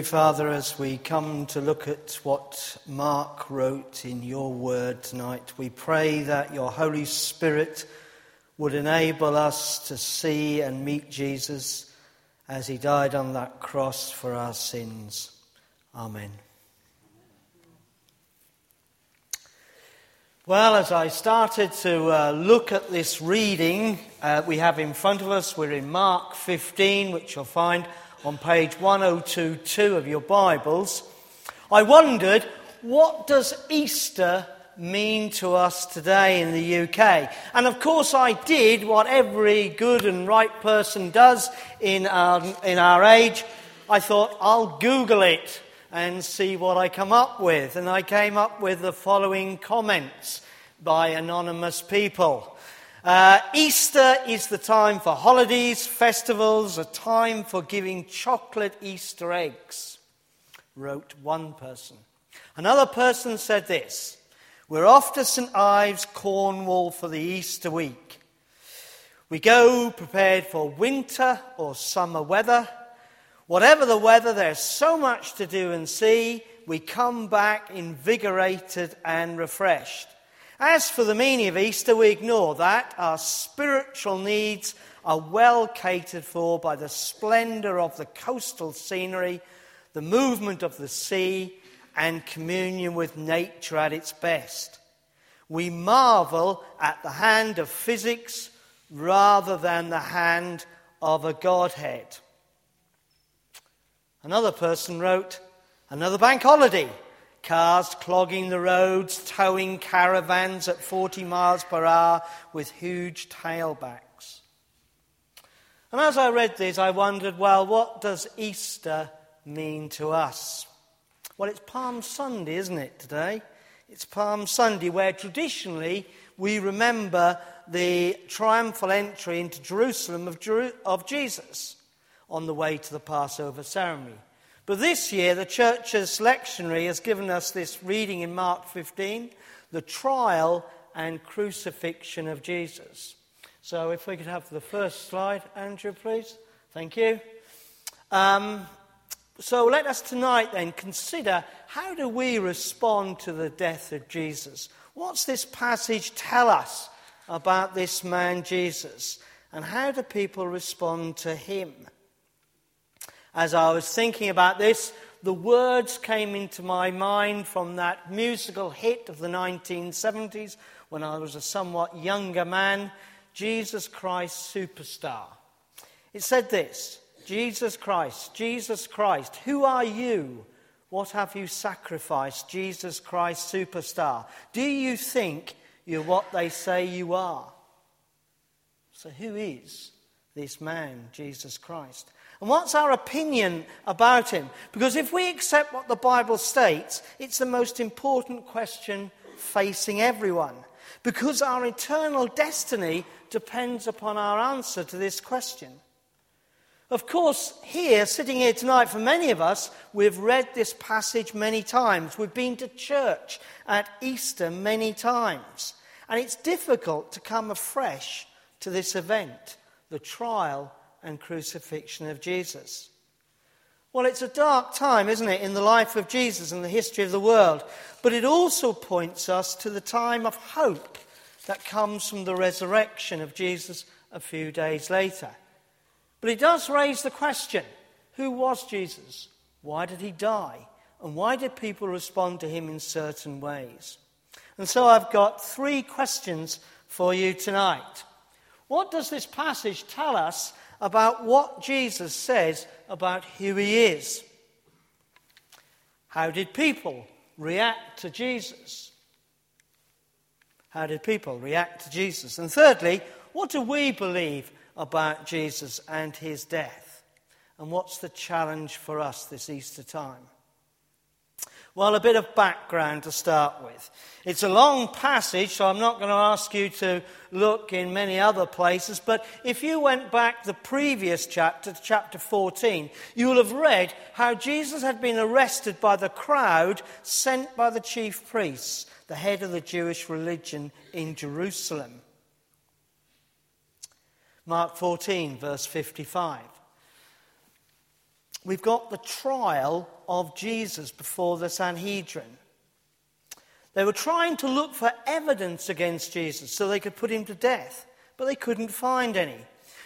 Father, as we come to look at what Mark wrote in your word tonight, we pray that your Holy Spirit would enable us to see and meet Jesus as he died on that cross for our sins. Amen. Well, as I started to uh, look at this reading uh, we have in front of us, we're in Mark 15, which you'll find on page 1022 of your Bibles. I wondered, what does Easter mean to us today in the UK? And of course, I did what every good and right person does in our, in our age. I thought, I'll Google it and see what I come up with. And I came up with the following comments by anonymous people. Uh, Easter is the time for holidays, festivals, a time for giving chocolate Easter eggs, wrote one person. Another person said this We're off to St. Ives, Cornwall for the Easter week. We go prepared for winter or summer weather. Whatever the weather, there's so much to do and see. We come back invigorated and refreshed. As for the meaning of Easter, we ignore that. Our spiritual needs are well catered for by the splendour of the coastal scenery, the movement of the sea, and communion with nature at its best. We marvel at the hand of physics rather than the hand of a Godhead. Another person wrote, Another bank holiday. Cars clogging the roads, towing caravans at 40 miles per hour with huge tailbacks. And as I read this, I wondered, well, what does Easter mean to us? Well, it's Palm Sunday, isn't it, today? It's Palm Sunday, where traditionally we remember the triumphal entry into Jerusalem of, Jeru- of Jesus on the way to the Passover ceremony. But this year, the church's lectionary has given us this reading in Mark 15 the trial and crucifixion of Jesus. So, if we could have the first slide, Andrew, please. Thank you. Um, so, let us tonight then consider how do we respond to the death of Jesus? What's this passage tell us about this man Jesus? And how do people respond to him? As I was thinking about this, the words came into my mind from that musical hit of the 1970s when I was a somewhat younger man Jesus Christ Superstar. It said this Jesus Christ, Jesus Christ, who are you? What have you sacrificed, Jesus Christ Superstar? Do you think you're what they say you are? So, who is this man, Jesus Christ? And what's our opinion about him? Because if we accept what the Bible states, it's the most important question facing everyone. Because our eternal destiny depends upon our answer to this question. Of course, here, sitting here tonight, for many of us, we've read this passage many times. We've been to church at Easter many times. And it's difficult to come afresh to this event, the trial and crucifixion of Jesus. Well, it's a dark time, isn't it, in the life of Jesus and the history of the world. But it also points us to the time of hope that comes from the resurrection of Jesus a few days later. But it does raise the question who was Jesus? Why did he die? And why did people respond to him in certain ways? And so I've got three questions for you tonight. What does this passage tell us about what Jesus says about who he is. How did people react to Jesus? How did people react to Jesus? And thirdly, what do we believe about Jesus and his death? And what's the challenge for us this Easter time? Well, a bit of background to start with. It's a long passage, so I'm not going to ask you to look in many other places, but if you went back the previous chapter, chapter 14, you will have read how Jesus had been arrested by the crowd sent by the chief priests, the head of the Jewish religion in Jerusalem. Mark 14, verse 55. we've got the trial of Jesus before the Sanhedrin. They were trying to look for evidence against Jesus so they could put him to death, but they couldn't find any.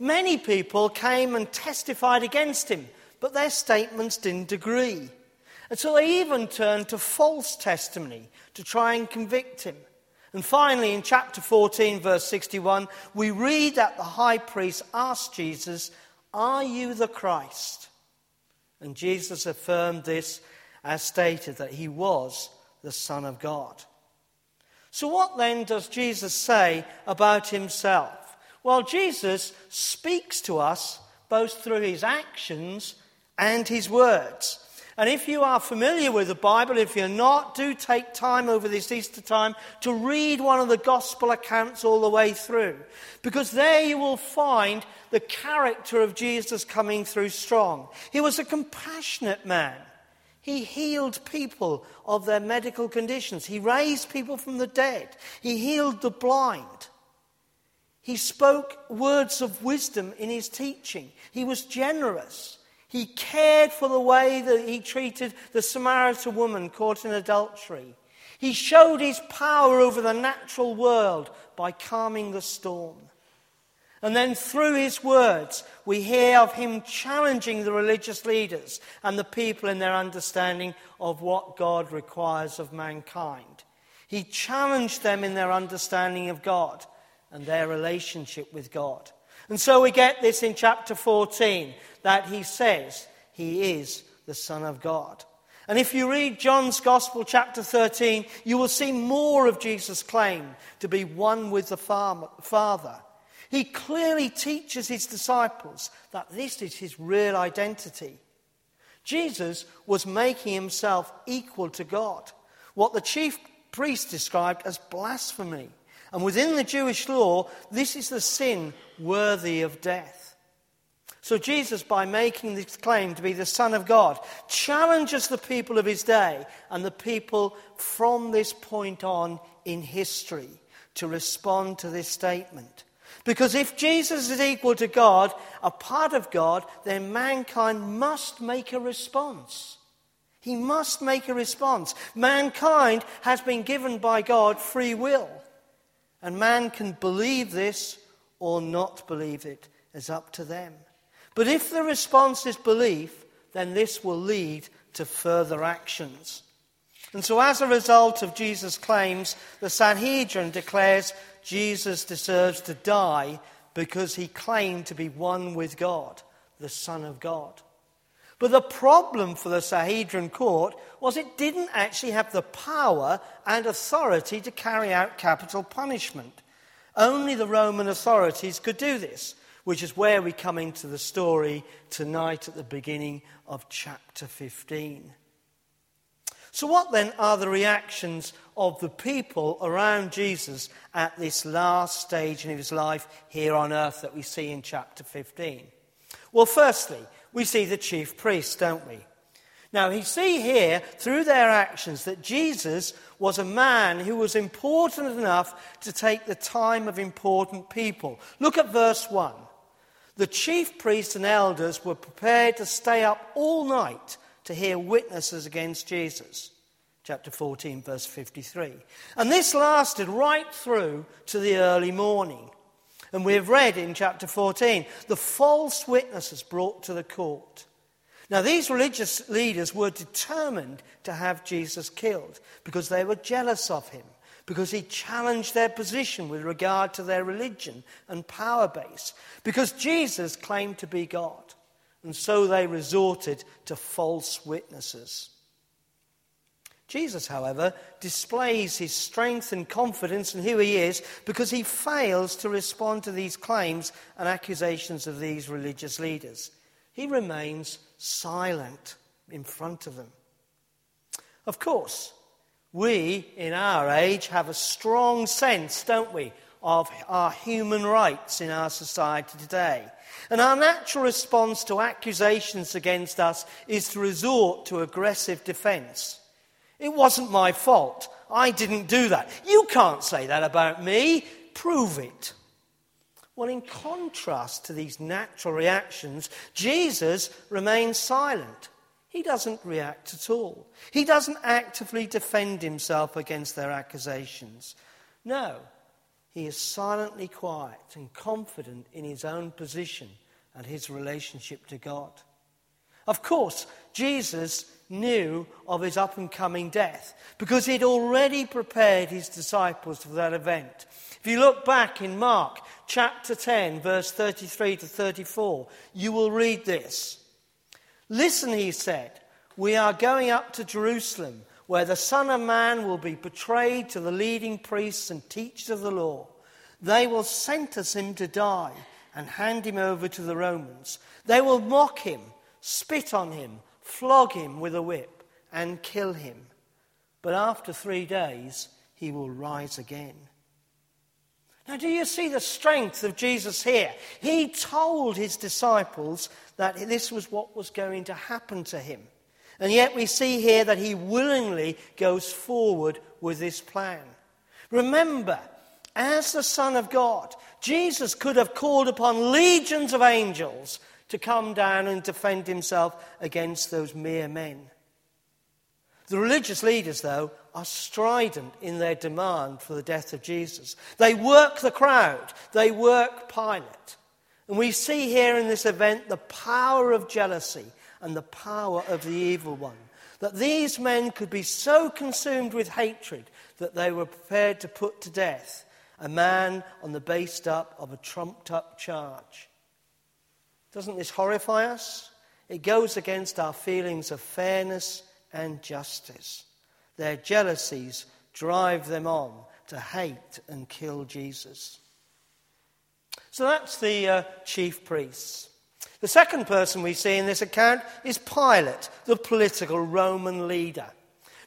Many people came and testified against him, but their statements didn't agree. And so they even turned to false testimony to try and convict him. And finally, in chapter 14, verse 61, we read that the high priest asked Jesus, Are you the Christ? And Jesus affirmed this as stated that he was the Son of God. So, what then does Jesus say about himself? Well, Jesus speaks to us both through his actions and his words. And if you are familiar with the Bible, if you're not, do take time over this Easter time to read one of the gospel accounts all the way through. Because there you will find the character of Jesus coming through strong. He was a compassionate man. He healed people of their medical conditions. He raised people from the dead. He healed the blind. He spoke words of wisdom in his teaching. He was generous. He cared for the way that he treated the Samaritan woman caught in adultery. He showed his power over the natural world by calming the storm. And then through his words, we hear of him challenging the religious leaders and the people in their understanding of what God requires of mankind. He challenged them in their understanding of God and their relationship with God. And so we get this in chapter 14 that he says he is the Son of God. And if you read John's Gospel, chapter 13, you will see more of Jesus' claim to be one with the Father. He clearly teaches his disciples that this is his real identity. Jesus was making himself equal to God, what the chief priest described as blasphemy. And within the Jewish law, this is the sin worthy of death. So Jesus, by making this claim to be the Son of God, challenges the people of his day and the people from this point on in history to respond to this statement. Because if Jesus is equal to God, a part of God, then mankind must make a response. He must make a response. Mankind has been given by God free will. And man can believe this or not believe it. It's up to them. But if the response is belief, then this will lead to further actions. And so, as a result of Jesus' claims, the Sanhedrin declares Jesus deserves to die because he claimed to be one with God, the Son of God. But the problem for the Sanhedrin court was it didn't actually have the power and authority to carry out capital punishment. Only the Roman authorities could do this, which is where we come into the story tonight at the beginning of chapter 15. So, what then are the reactions of the people around Jesus at this last stage in his life here on earth that we see in chapter 15? Well, firstly, we see the chief priests, don't we? Now, we see here through their actions that Jesus was a man who was important enough to take the time of important people. Look at verse 1. The chief priests and elders were prepared to stay up all night to hear witnesses against Jesus. Chapter 14, verse 53. And this lasted right through to the early morning. And we have read in chapter 14 the false witnesses brought to the court. Now, these religious leaders were determined to have Jesus killed because they were jealous of him, because he challenged their position with regard to their religion and power base, because Jesus claimed to be God. And so they resorted to false witnesses. Jesus, however, displays his strength and confidence in who he is because he fails to respond to these claims and accusations of these religious leaders. He remains silent in front of them. Of course, we in our age have a strong sense, don't we, of our human rights in our society today. And our natural response to accusations against us is to resort to aggressive defense. It wasn't my fault. I didn't do that. You can't say that about me. Prove it. Well, in contrast to these natural reactions, Jesus remains silent. He doesn't react at all. He doesn't actively defend himself against their accusations. No, he is silently quiet and confident in his own position and his relationship to God. Of course, Jesus knew of his up and coming death because he'd already prepared his disciples for that event. If you look back in Mark chapter 10, verse 33 to 34, you will read this. Listen, he said, we are going up to Jerusalem, where the Son of Man will be betrayed to the leading priests and teachers of the law. They will sentence him to die and hand him over to the Romans. They will mock him, spit on him, flog him with a whip, and kill him. But after three days, he will rise again. Now, do you see the strength of Jesus here? He told his disciples that this was what was going to happen to him. And yet we see here that he willingly goes forward with this plan. Remember, as the Son of God, Jesus could have called upon legions of angels to come down and defend himself against those mere men. The religious leaders, though, are strident in their demand for the death of Jesus. They work the crowd, they work Pilate. And we see here in this event the power of jealousy and the power of the evil one. That these men could be so consumed with hatred that they were prepared to put to death a man on the based up of a trumped up charge. Doesn't this horrify us? It goes against our feelings of fairness and justice. Their jealousies drive them on to hate and kill Jesus. So that's the uh, chief priests. The second person we see in this account is Pilate, the political Roman leader.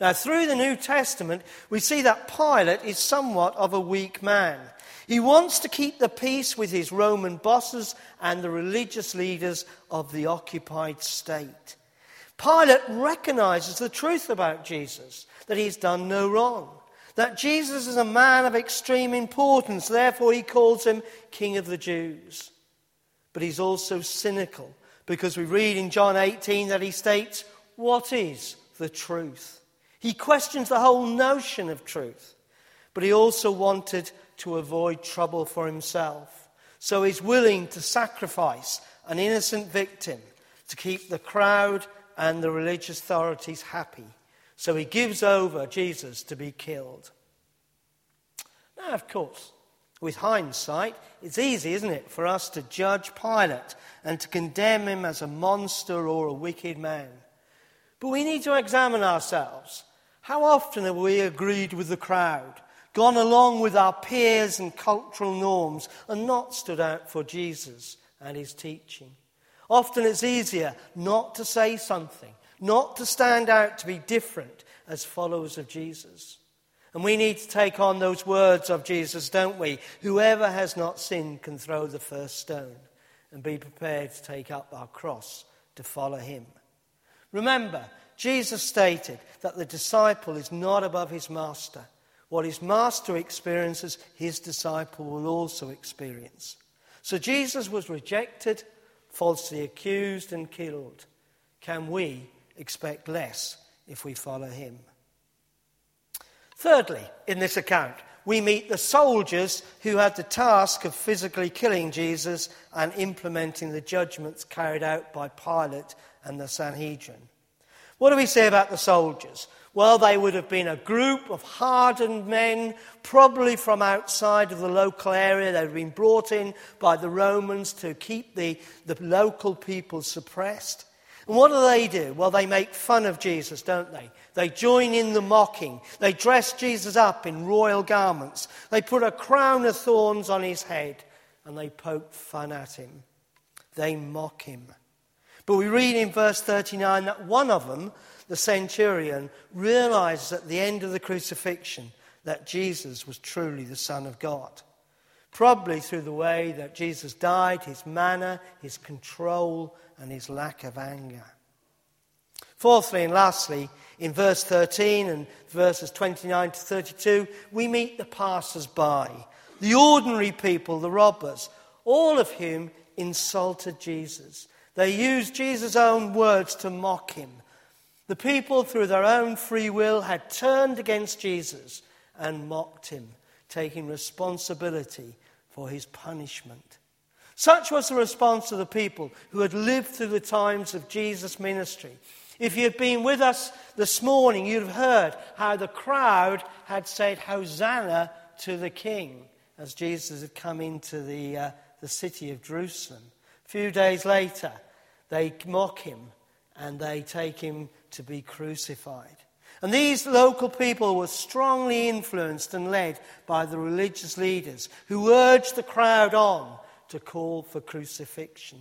Now, through the New Testament, we see that Pilate is somewhat of a weak man. He wants to keep the peace with his Roman bosses and the religious leaders of the occupied state. Pilate recognizes the truth about Jesus, that he's done no wrong, that Jesus is a man of extreme importance, therefore he calls him King of the Jews. But he's also cynical because we read in John 18 that he states, What is the truth? He questions the whole notion of truth, but he also wanted to avoid trouble for himself. So he's willing to sacrifice an innocent victim to keep the crowd and the religious authorities happy. So he gives over Jesus to be killed. Now, of course, with hindsight, it's easy, isn't it, for us to judge Pilate and to condemn him as a monster or a wicked man. But we need to examine ourselves. How often have we agreed with the crowd, gone along with our peers and cultural norms, and not stood out for Jesus and his teaching? Often it's easier not to say something, not to stand out to be different as followers of Jesus. And we need to take on those words of Jesus, don't we? Whoever has not sinned can throw the first stone and be prepared to take up our cross to follow him. Remember, Jesus stated that the disciple is not above his master. What his master experiences, his disciple will also experience. So Jesus was rejected falsely accused and killed, can we expect less if we follow him? Thirdly, in this account, we meet the soldiers who had the task of physically killing Jesus and implementing the judgments carried out by Pilate and the Sanhedrin. What do we say about the soldiers? Well, they would have been a group of hardened men, probably from outside of the local area. They'd been brought in by the Romans to keep the, the local people suppressed. And what do they do? Well, they make fun of Jesus, don't they? They join in the mocking. They dress Jesus up in royal garments. They put a crown of thorns on his head and they poke fun at him. They mock him. But we read in verse 39 that one of them, the centurion, realizes at the end of the crucifixion that Jesus was truly the Son of God. Probably through the way that Jesus died, his manner, his control, and his lack of anger. Fourthly and lastly, in verse 13 and verses 29 to 32, we meet the passers by, the ordinary people, the robbers, all of whom insulted Jesus. They used Jesus' own words to mock him. The people, through their own free will, had turned against Jesus and mocked him, taking responsibility for his punishment. Such was the response of the people who had lived through the times of Jesus' ministry. If you had been with us this morning, you'd have heard how the crowd had said, Hosanna to the King, as Jesus had come into the, uh, the city of Jerusalem. A few days later, they mock him and they take him to be crucified. And these local people were strongly influenced and led by the religious leaders who urged the crowd on to call for crucifixion.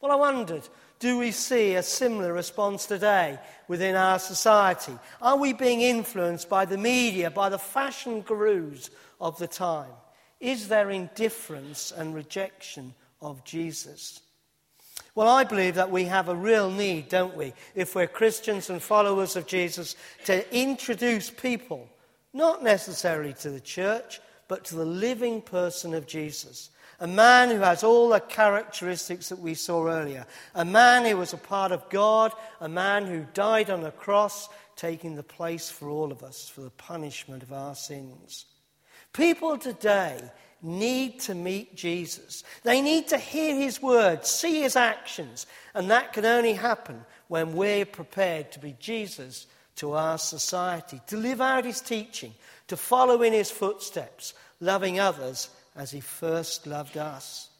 Well, I wondered do we see a similar response today within our society? Are we being influenced by the media, by the fashion gurus of the time? Is there indifference and rejection of Jesus? Well, I believe that we have a real need, don't we, if we're Christians and followers of Jesus, to introduce people, not necessarily to the church, but to the living person of Jesus. A man who has all the characteristics that we saw earlier. A man who was a part of God. A man who died on a cross, taking the place for all of us for the punishment of our sins. People today need to meet Jesus. They need to hear his words, see his actions, and that can only happen when we're prepared to be Jesus to our society, to live out his teaching, to follow in his footsteps, loving others as he first loved us.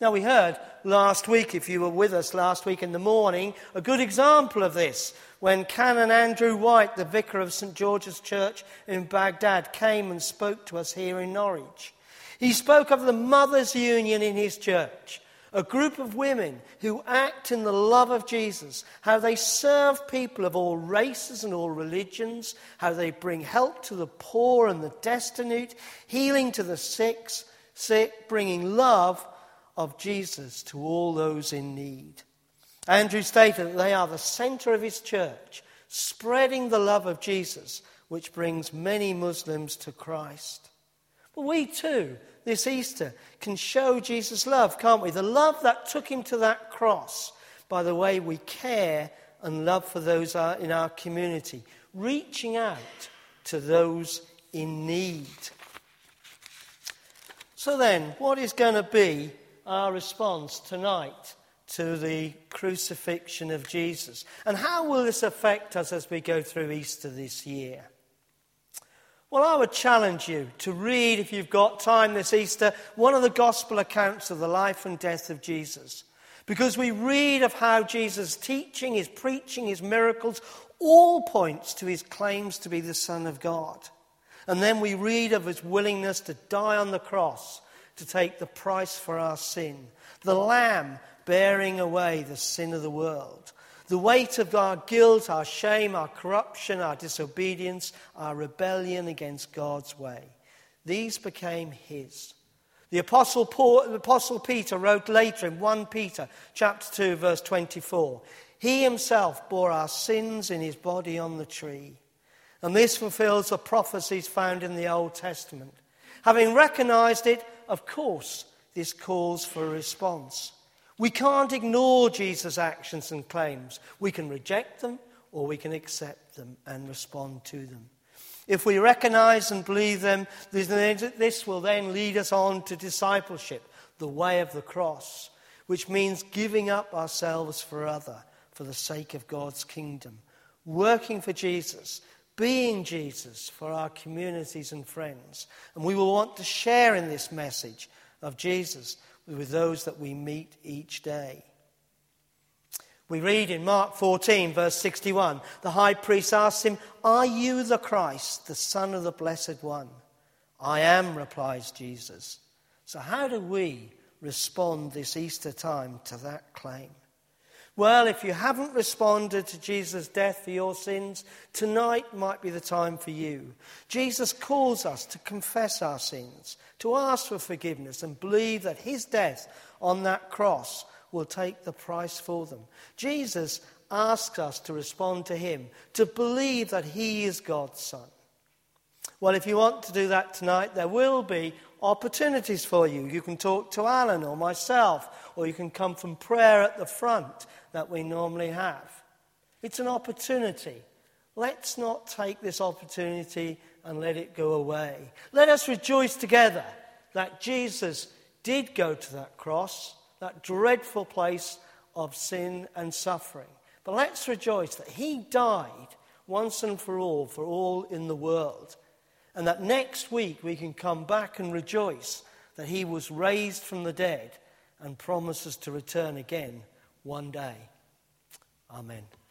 Now, we heard last week, if you were with us last week in the morning, a good example of this when Canon Andrew White, the vicar of St. George's Church in Baghdad, came and spoke to us here in Norwich. He spoke of the Mothers' Union in his church, a group of women who act in the love of Jesus, how they serve people of all races and all religions, how they bring help to the poor and the destitute, healing to the sick, sick bringing love of Jesus to all those in need. Andrew stated that they are the center of his church, spreading the love of Jesus, which brings many Muslims to Christ. But we too this Easter can show Jesus' love, can't we? The love that took him to that cross by the way we care and love for those uh, in our community, reaching out to those in need. So, then, what is going to be our response tonight to the crucifixion of Jesus? And how will this affect us as we go through Easter this year? Well, I would challenge you to read, if you've got time this Easter, one of the gospel accounts of the life and death of Jesus. Because we read of how Jesus' teaching, his preaching, his miracles, all points to his claims to be the Son of God. And then we read of his willingness to die on the cross to take the price for our sin. The Lamb bearing away the sin of the world. The weight of our guilt, our shame, our corruption, our disobedience, our rebellion against God's way. These became his. The Apostle, Paul, the Apostle Peter wrote later in 1 Peter chapter 2, verse 24, He himself bore our sins in his body on the tree. And this fulfills the prophecies found in the Old Testament. Having recognized it, of course, this calls for a response. We can't ignore Jesus' actions and claims. We can reject them or we can accept them and respond to them. If we recognize and believe them, this will then lead us on to discipleship, the way of the cross, which means giving up ourselves for other for the sake of God's kingdom, working for Jesus, being Jesus for our communities and friends. And we will want to share in this message of Jesus with those that we meet each day. We read in Mark 14, verse 61, the high priest asks him, Are you the Christ, the Son of the Blessed One? I am, replies Jesus. So, how do we respond this Easter time to that claim? Well, if you haven't responded to Jesus' death for your sins, tonight might be the time for you. Jesus calls us to confess our sins, to ask for forgiveness, and believe that his death on that cross will take the price for them. Jesus asks us to respond to him, to believe that he is God's Son. Well, if you want to do that tonight, there will be opportunities for you. You can talk to Alan or myself, or you can come from prayer at the front that we normally have. It's an opportunity. Let's not take this opportunity and let it go away. Let us rejoice together that Jesus did go to that cross, that dreadful place of sin and suffering. But let's rejoice that he died once and for all for all in the world. And that next week we can come back and rejoice that he was raised from the dead and promises to return again one day. Amen.